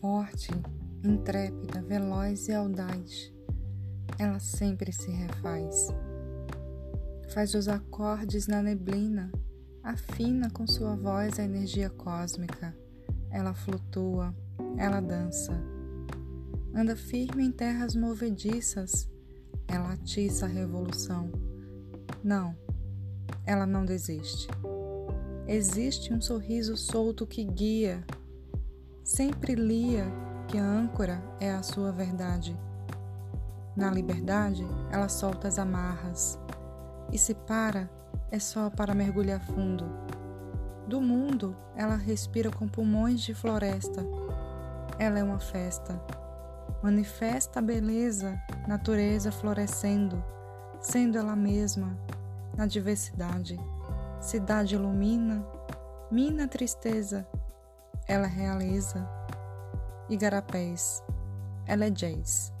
forte, intrépida, veloz e audaz. Ela sempre se refaz. Faz os acordes na neblina, afina com sua voz a energia cósmica. Ela flutua, ela dança. Anda firme em terras movediças, ela atiça a revolução. Não, ela não desiste. Existe um sorriso solto que guia. Sempre lia que a âncora é a sua verdade. Na liberdade, ela solta as amarras. E se para, é só para mergulhar fundo. Do mundo, ela respira com pulmões de floresta. Ela é uma festa. Manifesta a beleza, natureza florescendo, sendo ela mesma, na diversidade. Cidade ilumina, mina tristeza, ela realiza. Igarapés, ela é jazz.